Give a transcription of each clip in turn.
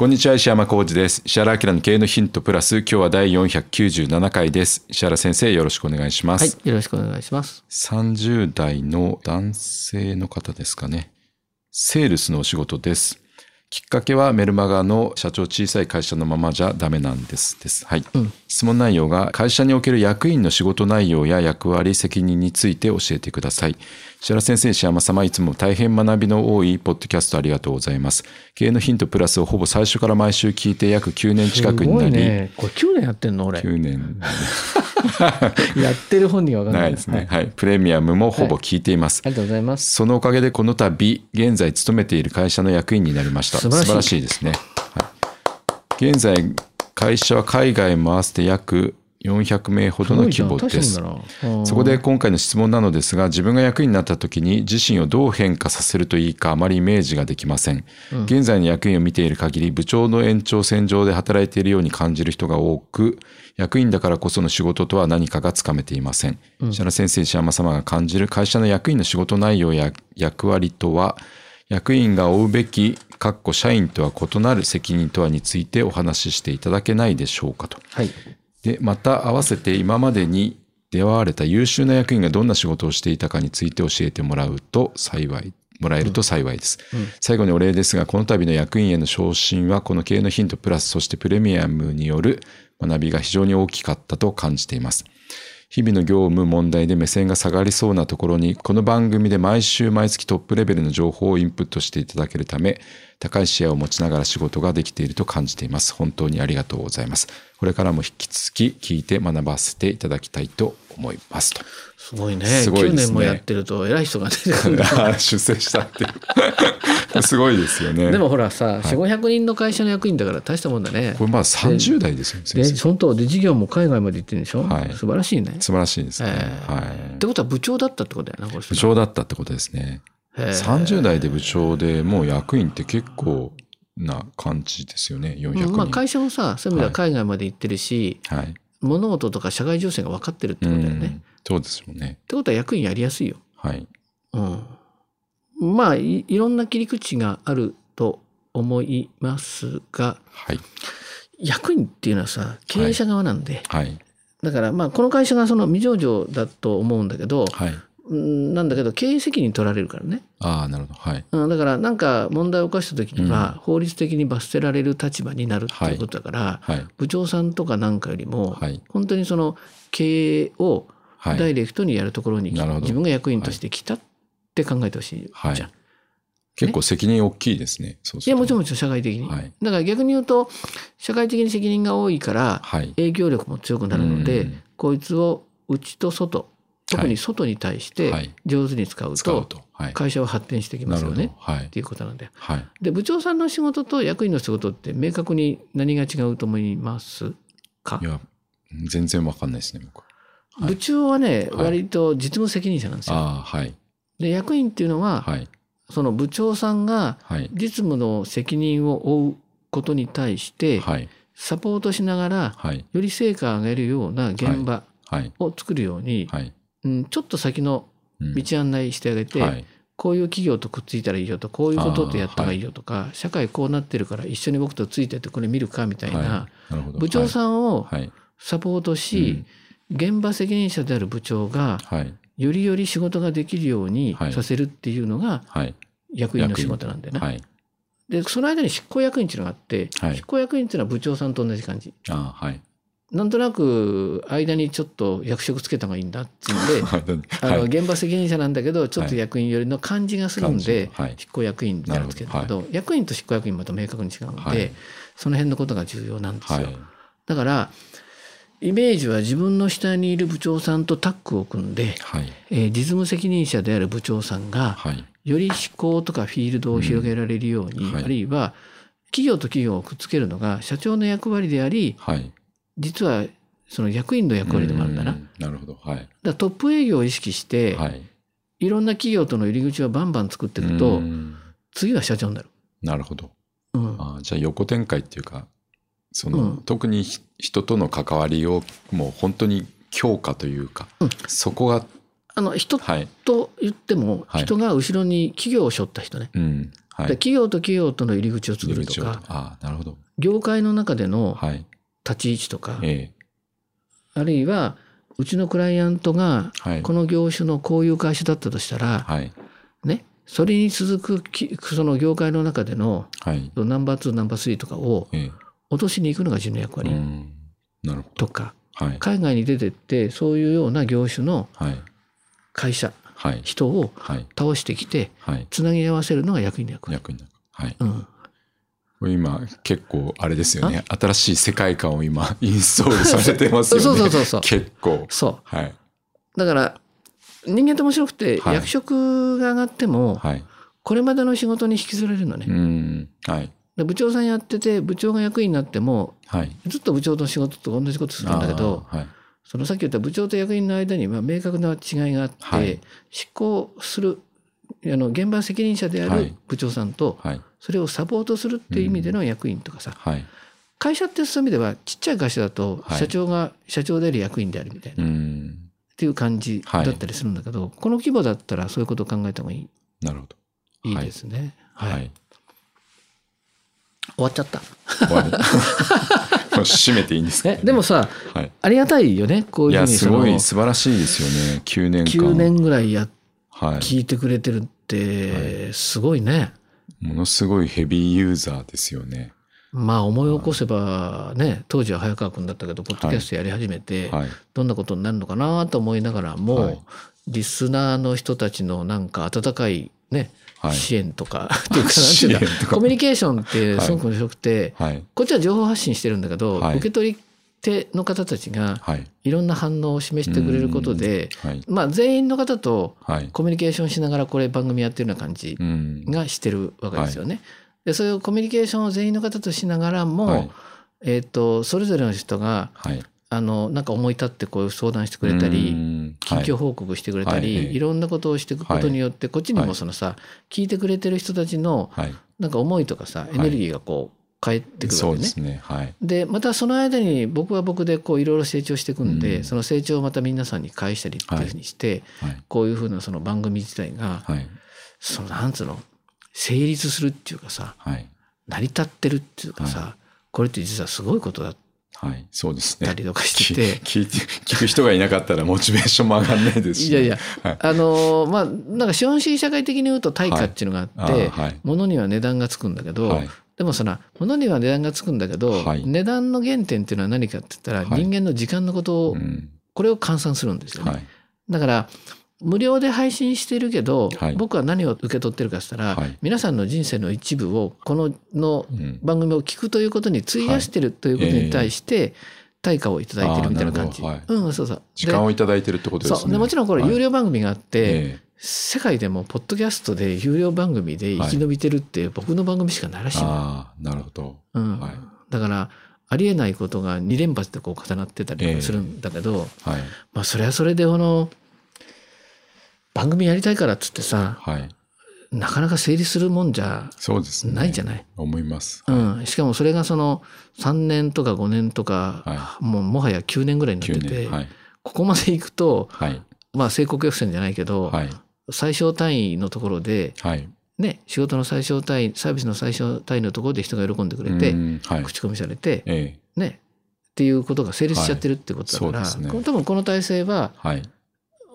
こんにちは石山浩二です。石原明の経営のヒントプラス今日は第497回です。石原先生よろしくお願いしまはいす、、よろしくお願いします。30代の男性の方ですかね。セールスのお仕事です。きっかけはメルマガの社長小さい会社のままじゃダメなんです。です。はい、うん。質問内容が会社における役員の仕事内容や役割責任について教えてください石原先生石山様いつも大変学びの多いポッドキャストありがとうございます。経営のヒントプラスをほぼ最初から毎週聞いて約9年近くになり、すごいね。これ9年やってんの俺。9年。やってる本人は分かんな。ないいですね、はい。はい、プレミアムもほぼ聞いています、ありがとうございます。そのおかげでこの度現在勤めている会社の役員になりました。素晴らしい。ですね、はい、現在会社は海外も合わせて約400名ほどの規模です。そこで今回の質問なのですが自分が役員になった時に自身をどう変化させるといいかあまりイメージができません、現在の役員を見ている限り部長の延長線上で働いているように感じる人が多く役員だからこその仕事とは何かがつかめていません、石原先生石山様が感じる会社の役員の仕事内容や役割とは役員が負うべきかっこ社員とは異なる責任とはについてお話ししていただけないでしょうかと。はい。でまた合わせて今までに出会われた優秀な役員がどんな仕事をしていたかについて教えてもらうと幸いもらえると幸いです、最後にお礼ですがこの度の役員への昇進はこの経営のヒントプラスそしてプレミアムによる学びが非常に大きかったと感じています。日々の業務問題で目線が下がりそうなところにこの番組で毎週毎月トップレベルの情報をインプットしていただけるため高い視野を持ちながら仕事ができていると感じています。本当にありがとうございます。これからも引き続き聞いて学ばせていただきたいと思いますと。すごいね。すごいね。9年もやってると偉い人が出てくる。んだ。出世したっていうすごいですよね。でもほらさ、4、500人の会社の役員だから大したもんだね。こ。れまあ30代ですよねで、本当で事業も海外まで行ってるんでしょ、はい。素晴らしいね。素晴らしいですね、えー。はい。ってことは部長だったってことだよな、これ。部長だったってことですね30代で部長でもう役員って結構な感じですよね。400人、うんまあ会社もさ、そういう意味では海外まで行ってるし、はい。物事とか社会情勢が分かってるってことだよね。っうんそうですよね。てことは役員やりやすいよ。はい。うん、まあいいろんな切り口があると思いますがはい。役員っていうのはさ経営者側なんで、はい。だからまあこの会社がその未上場だと思うんだけど、はい。うんなんだけど経営責任取られるからね、ああなるほど。はい。うん、だからなんか問題を起こした時には法律的に罰せられる立場になるっていうことだから、はい。部長さんとかなんかよりも、はい。本当にその経営をはい。ダイレクトにやるところに、自分が役員として来たって考えてほしいじゃん。はい。結構責任大きいですね。そうすると。いやもちろんもちろん社会的に、はい。だから逆に言うと社会的に責任が多いからはい影響力も強くなるので、うんこいつを内と外特に外に対してはい。上手に使うと,、会社は発展してきますよね。はい。っていうことなんだよ。はい。で部長さんの仕事と役員の仕事って明確に何が違うと思いますか？いや全然わかんないですね僕は。い。部長はね、はい。割と実務責任者なんですよ。はい。で役員っていうのは、はい。その部長さんがはい。実務の責任を負うことに対してはい。サポートしながらはい。より成果を上げるような現場はい。を作るように、はいうん、ちょっと先のうん。道案内してあげて、はい。こういう企業とくっついたらいいよとこういうこととやった方がいいよとか、社会こうなってるから一緒に僕とついてってこれ見るかみたいな、はい。な部長さんをはい。サポートし、現場責任者である部長がはい。よりより仕事ができるようにはい。させるっていうのがはい。役員の仕事なんだよね。はい。でその間に執行役員っていうのがあって、はい。執行役員っていうのは部長さんと同じ感じ。ああはいなんとなく間にちょっと役職つけた方がいいんだっつうんで あのはい。現場責任者なんだけどちょっと役員寄りの感じがするんで、執行役員みたいなのつけたけど役員と執行役員また明確に違うので、はいその辺のことが重要なんですよ。はい。だからイメージは自分の下にいる部長さんとタッグを組んで、はい。えー実務責任者である部長さんがはい。より思考とかフィールドを広げられるように、うんはいあるいは企業と企業をくっつけるのが社長の役割でありはい。実はその役員の役割でもあるんだな。なるほど。はい。らトップ営業を意識して、はい。いろんな企業との入り口をバンバン作ってると、うん次は社長になる。なるほど。うんあーじゃあ横展開っていうか、その、うん特にひ人との関わりをもう本当に強化というか、うんそこが、あの人はい。と言っても、はい人が後ろに企業を背負った人ね。うん。はい。で企業と企業との入り口を作るとかなるほど。業界の中でのはい。立ち位置とか、えあるいはうちのクライアントが。この業種のこういう会社だったとしたら、はい。ね、それに続くきその業界の中でのはい。ナンバー2ナンバー3とかをええ落としに行くのが自分の役割。とか、はい。海外に出てってそういうような業種のはい。会社はい。人をはい。倒してきてはい。つなぎ合わせるのが役員の役割。役になる。はい。うん、今結構あれですよね。新しい世界観を今 インストールされてますよね。そうそうそうそう結構。そうはい。だから人間って面白くて、はい役職が上がってもはい。これまでの仕事に引きずられるのね。うん。はい。で部長さんやってて部長が役員になってもはい。ずっと部長の仕事と同じことするんだけどはい。そのさっき言った部長と役員の間には明確な違いがあって、はい執行するあの現場責任者であるはい部長さんと、はい。それをサポートするっていう意味での役員とかさ、はい。会社ってそういう意味ではちっちゃい会社だとはい社長が社長である役員であるみたいな、うっん。ていう感じだったりするんだけど、この規模だったらそういうことを考えた方がいいなるほど。いいですね。はいはい。終わっちゃった。締 めていいんですか、えでもさはい。ありがたいよねこういうふうにすごい素晴らしいですよね。9年間。9年ぐらいやはい。聞いてくれてるってすごいね。ものすごいヘビーユーザーですよね。まあ思い起こせばね当時は早川君だったけどポッドキャストやり始めてはい。どんなことになるのかなと思いながらも、はいリスナーの人たちのなんか温かいね、はい。支援とか っていうかなんていうかコミュニケーションってすごく面白くて、はい。こっちは情報発信してるんだけど、はい受け取り手の方たちがはい。いろんな反応を示してくれることで、はい。まあ全員の方とはい。コミュニケーションしながらこれ番組やってるような感じうん。がしてるわけですよね。でそういうコミュニケーションを全員の方としながらも、はい。えー、とそれぞれの人がはい。あのなんか思い立ってこう相談してくれたりうん近況報告してくれたり、はいいろんなことをしていくことによって、こっちにもそのさ、聞いてくれてる人たちのはい。なんか思いとかさエネルギーがこう返ってくるそうわけね。ですね。はい。でまたその間に僕は僕でこういろいろ成長していくんで、うんその成長をまた皆さんに返したりっていうふうにして、はい。こういうふうなその番組自体が、はい。そのなんつうの成立するっていうかさはい。成り立ってるっていうかさ、これって実はすごいことだっはい。そうですね。たりとかしてて。聞いて、聞く人がいなかったらモチベーションも上がんないですし、いやいや、はいあのーまあなんか資本主義社会的に言うと対価っていうのがあって、はいあーはい物には値段がつくんだけど、はい。でもその物には値段がつくんだけど、はい値段の原点っていうのは何かって言ったら、はい人間の時間のことを、うん。これを換算するんですよね。はい。だから無料で配信してるけど、はい僕は何を受け取ってるかって言ったら、はい皆さんの人生の一部をこののうん。番組を聞くということに費やしてるということに対して対価をいただいてるみたいな感じ。あーなるほうんそうそう。時間をいただいてるってことですね。そうでもちろんこれはい有料番組があって、え世界でもポッドキャストで有料番組で生き延びてるって僕の番組しかないらえしいの、ああ、なるほど。うんはいだからありえないことが2連発でこう重なってたりするんだけど、はい。まあそれはそれでこの番組やりたいからっつってさはい。なかなか成立するもんじゃ。ないじゃない？思います。うん、しかもそれがその3年とか5年とか、はもうもはや9年ぐらいになって9て、年。はい。ここまで行くとはい。まあ成功曲線じゃないけど、はい。最小単位のところではい。ね、仕事の最小単位サービスの最小単位のところで人が喜んでくれて。口コミされて、ええ。ねっていうことが成立しちゃってるってことだから、ね多分この体制ははい。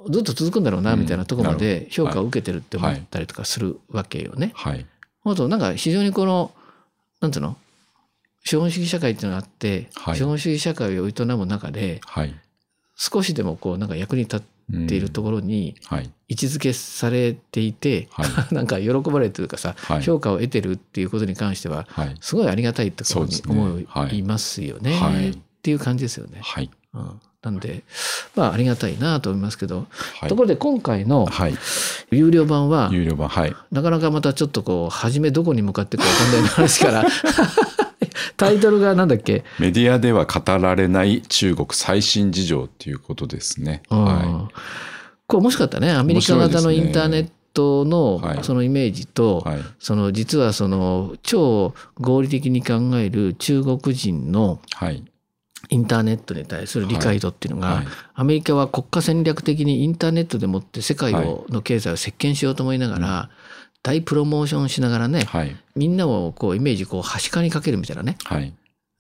ずっと続くんだろうなうんみたいなところまなで評価を受けてるって思ったりとかするわけよね。はい。あとなんか非常にこのなんていうの？資本主義社会っていうのがあって、はい資本主義社会を営む中ではい。少しでもこうなんか役に立っているところにはい。位置づけされていて、は なんか喜ばれてるかさ、はい評価を得てるっていうことに関してははい。すごいありがたいと思はいいますよね、はいっていう感じですよね。はい。うん、なんでまあありがたいなと思いますけど、はいところで今回のはい。有料版は有料版、はい。なかなかまたちょっとこう初めどこに向かっていくか分かんない話から タイトルがなんだっけ、メディアでは語られない中国最新事情っていうことですね。うんはこれ面白かったねアメリカ型のインターネットのはいそのイメージと、い。はい。その実はその超合理的に考える中国人のはい。インターネットに対する理解度っていうのが、はいアメリカは国家戦略的にインターネットでもって世界はいをの経済を席巻しようと思いながら、大プロモーションしながらね、はい。みんなをこうイメージこう端化にかけるみたいなねはい。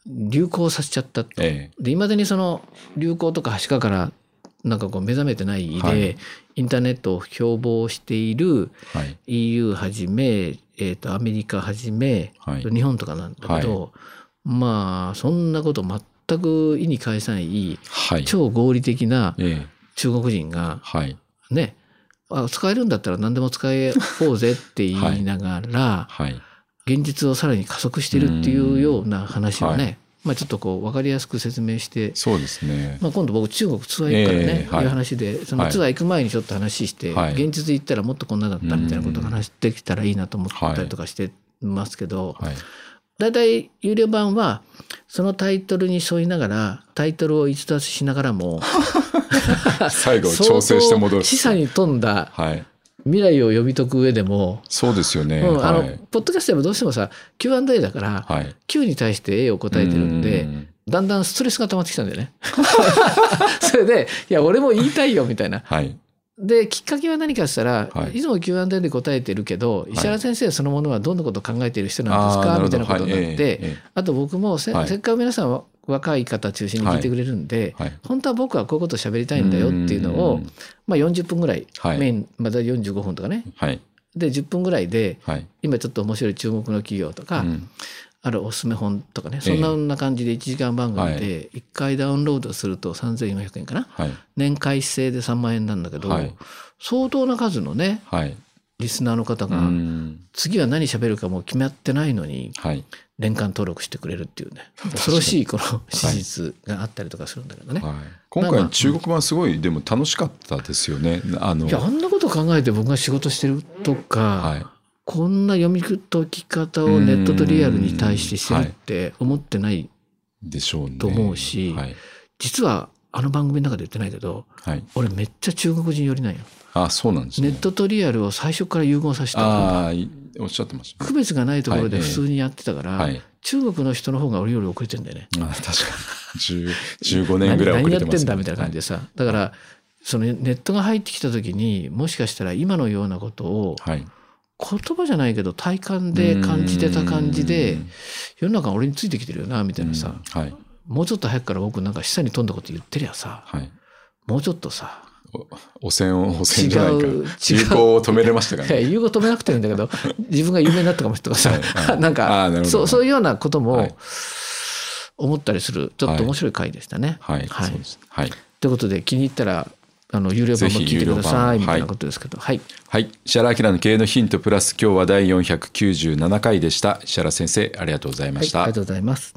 流行させちゃったと。えでいまだにその流行とか端化からなんかこう目覚めてないで、はいインターネットを標榜しているえはい。EU はじめ、えー、とアメリカはじめ、はい。日本とかなんだけど、まあそんなこと全く意に介さないはい。超合理的なええ中国人がはい。ねあ使えるんだったら何でも使えおうぜって言いながら、はい。現実をさらに加速してるっていうような話をね、はいまあ、ちょっとこう分かりやすく説明して、そうですね。まあ、今度僕中国ツアー行くからね、ええはいいう話でそのはいツアー行く前にちょっと話して、はい現実行ったらもっとこんなだったみたいなことを話できたらいいなと思ったりとかしてますけど、はい。だいたい有料版はそのタイトルに沿いながらタイトルを逸脱しながらも 最後調整して戻る。示唆に富んだはい。未来を読み解く上でも、そうですよね。うんあのはい。ポッドキャストでもどうしてもさ Q&A だから、はい。Q に対して A を答えてるんでうんだんだんストレスが溜まってきたんだよね。それでいや俺も言いたいよみたいな。はい。できっかけは何かって言ったら、はい。い、つも Q&A で答えてるけど、石原先生そのものはどんなことを考えている人なんですか？みたいなことになって、はいええ。あと僕もせ,、っかく皆さんは若い方中心に聞いてくれるんで、はい。本当は僕はこういうことを喋りたいんだよっていうのをん。まあ、40分ぐらい、はい。メインまだ45分とかね。はい。で10分ぐらいではい。今ちょっと面白い注目の企業とか、うんあるおすすめ本とかねええそんな感じで1時間番組で1回ダウンロードすると3400円かな？はい。年会費制で3万円なんだけど、はい相当な数のねはい。リスナーの方うがん次は何喋るかもう決まってないのにはい。年間登録してくれるっていうね恐ろしいこの史実があったりとかするんだけどね。はい。今回中国版すごいでも楽しかったですよね。あのいやあんなこと考えて僕が仕事してるとか、はい。こんな読み解き方をネットとリアルに対してしてるって思ってないでしょうね。と思うしはい。実はあの番組の中で言ってないけどはい。俺めっちゃ中国人寄りなんよ。あ、そうなんですね。ネットとリアルを最初から融合させたあおっしゃってましたね。区別がないところではい普通にやってたから、はい。中国の人の方が俺より遅れてんだよね。あ確かに。10 15年ぐらい遅れてます、何何やってんだみたいな感じでさ、だからそのネットが入ってきた時にもしかしたら今のようなことをはい。はい。言葉じゃないけど体感で感じてた感じでうん世の中が俺についてきてるよなみたいなさ、うんはい。もうちょっと早くから僕なんか下に飛んだこと言ってりゃさはい。もうちょっとさ汚染を、汚染じゃないか。流行を止めれましたからね。言うこと止めなくていいんだけど自分が有名になったかもしれないとかさ、はいはい なんかそうそういうようなこともはい思ったりするちょっと面白い回でしたね。はい。はい。はい。ということで気に入ったらあの有料版も聞いてくださいみたいなことですけど、はい、はい。石原明の経営のヒントプラス、今日は第497回でした。石原先生、ありがとうございまはい、した。ありがとうございます。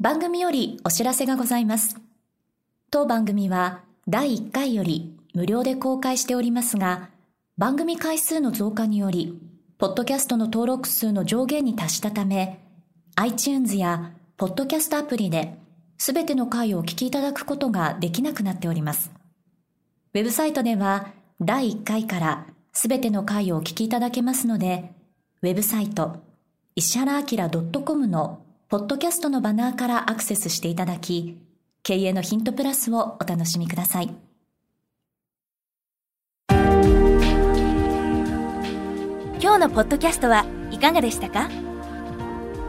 番組よりお知らせがございます。当番組は第1回より無料で公開しておりますが、番組回数の増加により、ポッドキャストの登録数の上限に達したため、iTunes やポッドキャストアプリで、すべての回をお聞きいただくことができなくなっております。ウェブサイトでは、第1回からすべての回をお聞きいただけますので、ウェブサイト、石原明 .com のポッドキャストのバナーからアクセスしていただき、経営のヒントプラスをお楽しみください。今日のポッドキャストはいかがでしたか？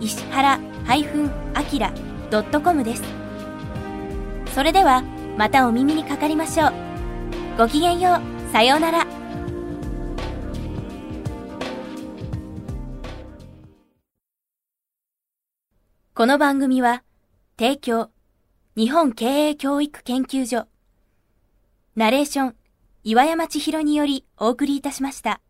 石原 -akira.com です。それではまたお耳にかかりましょう。ごきげんよう。さようなら。この番組は、提供、日本経営教育研究所、ナレーション、岩山千尋によりお送りいたしました。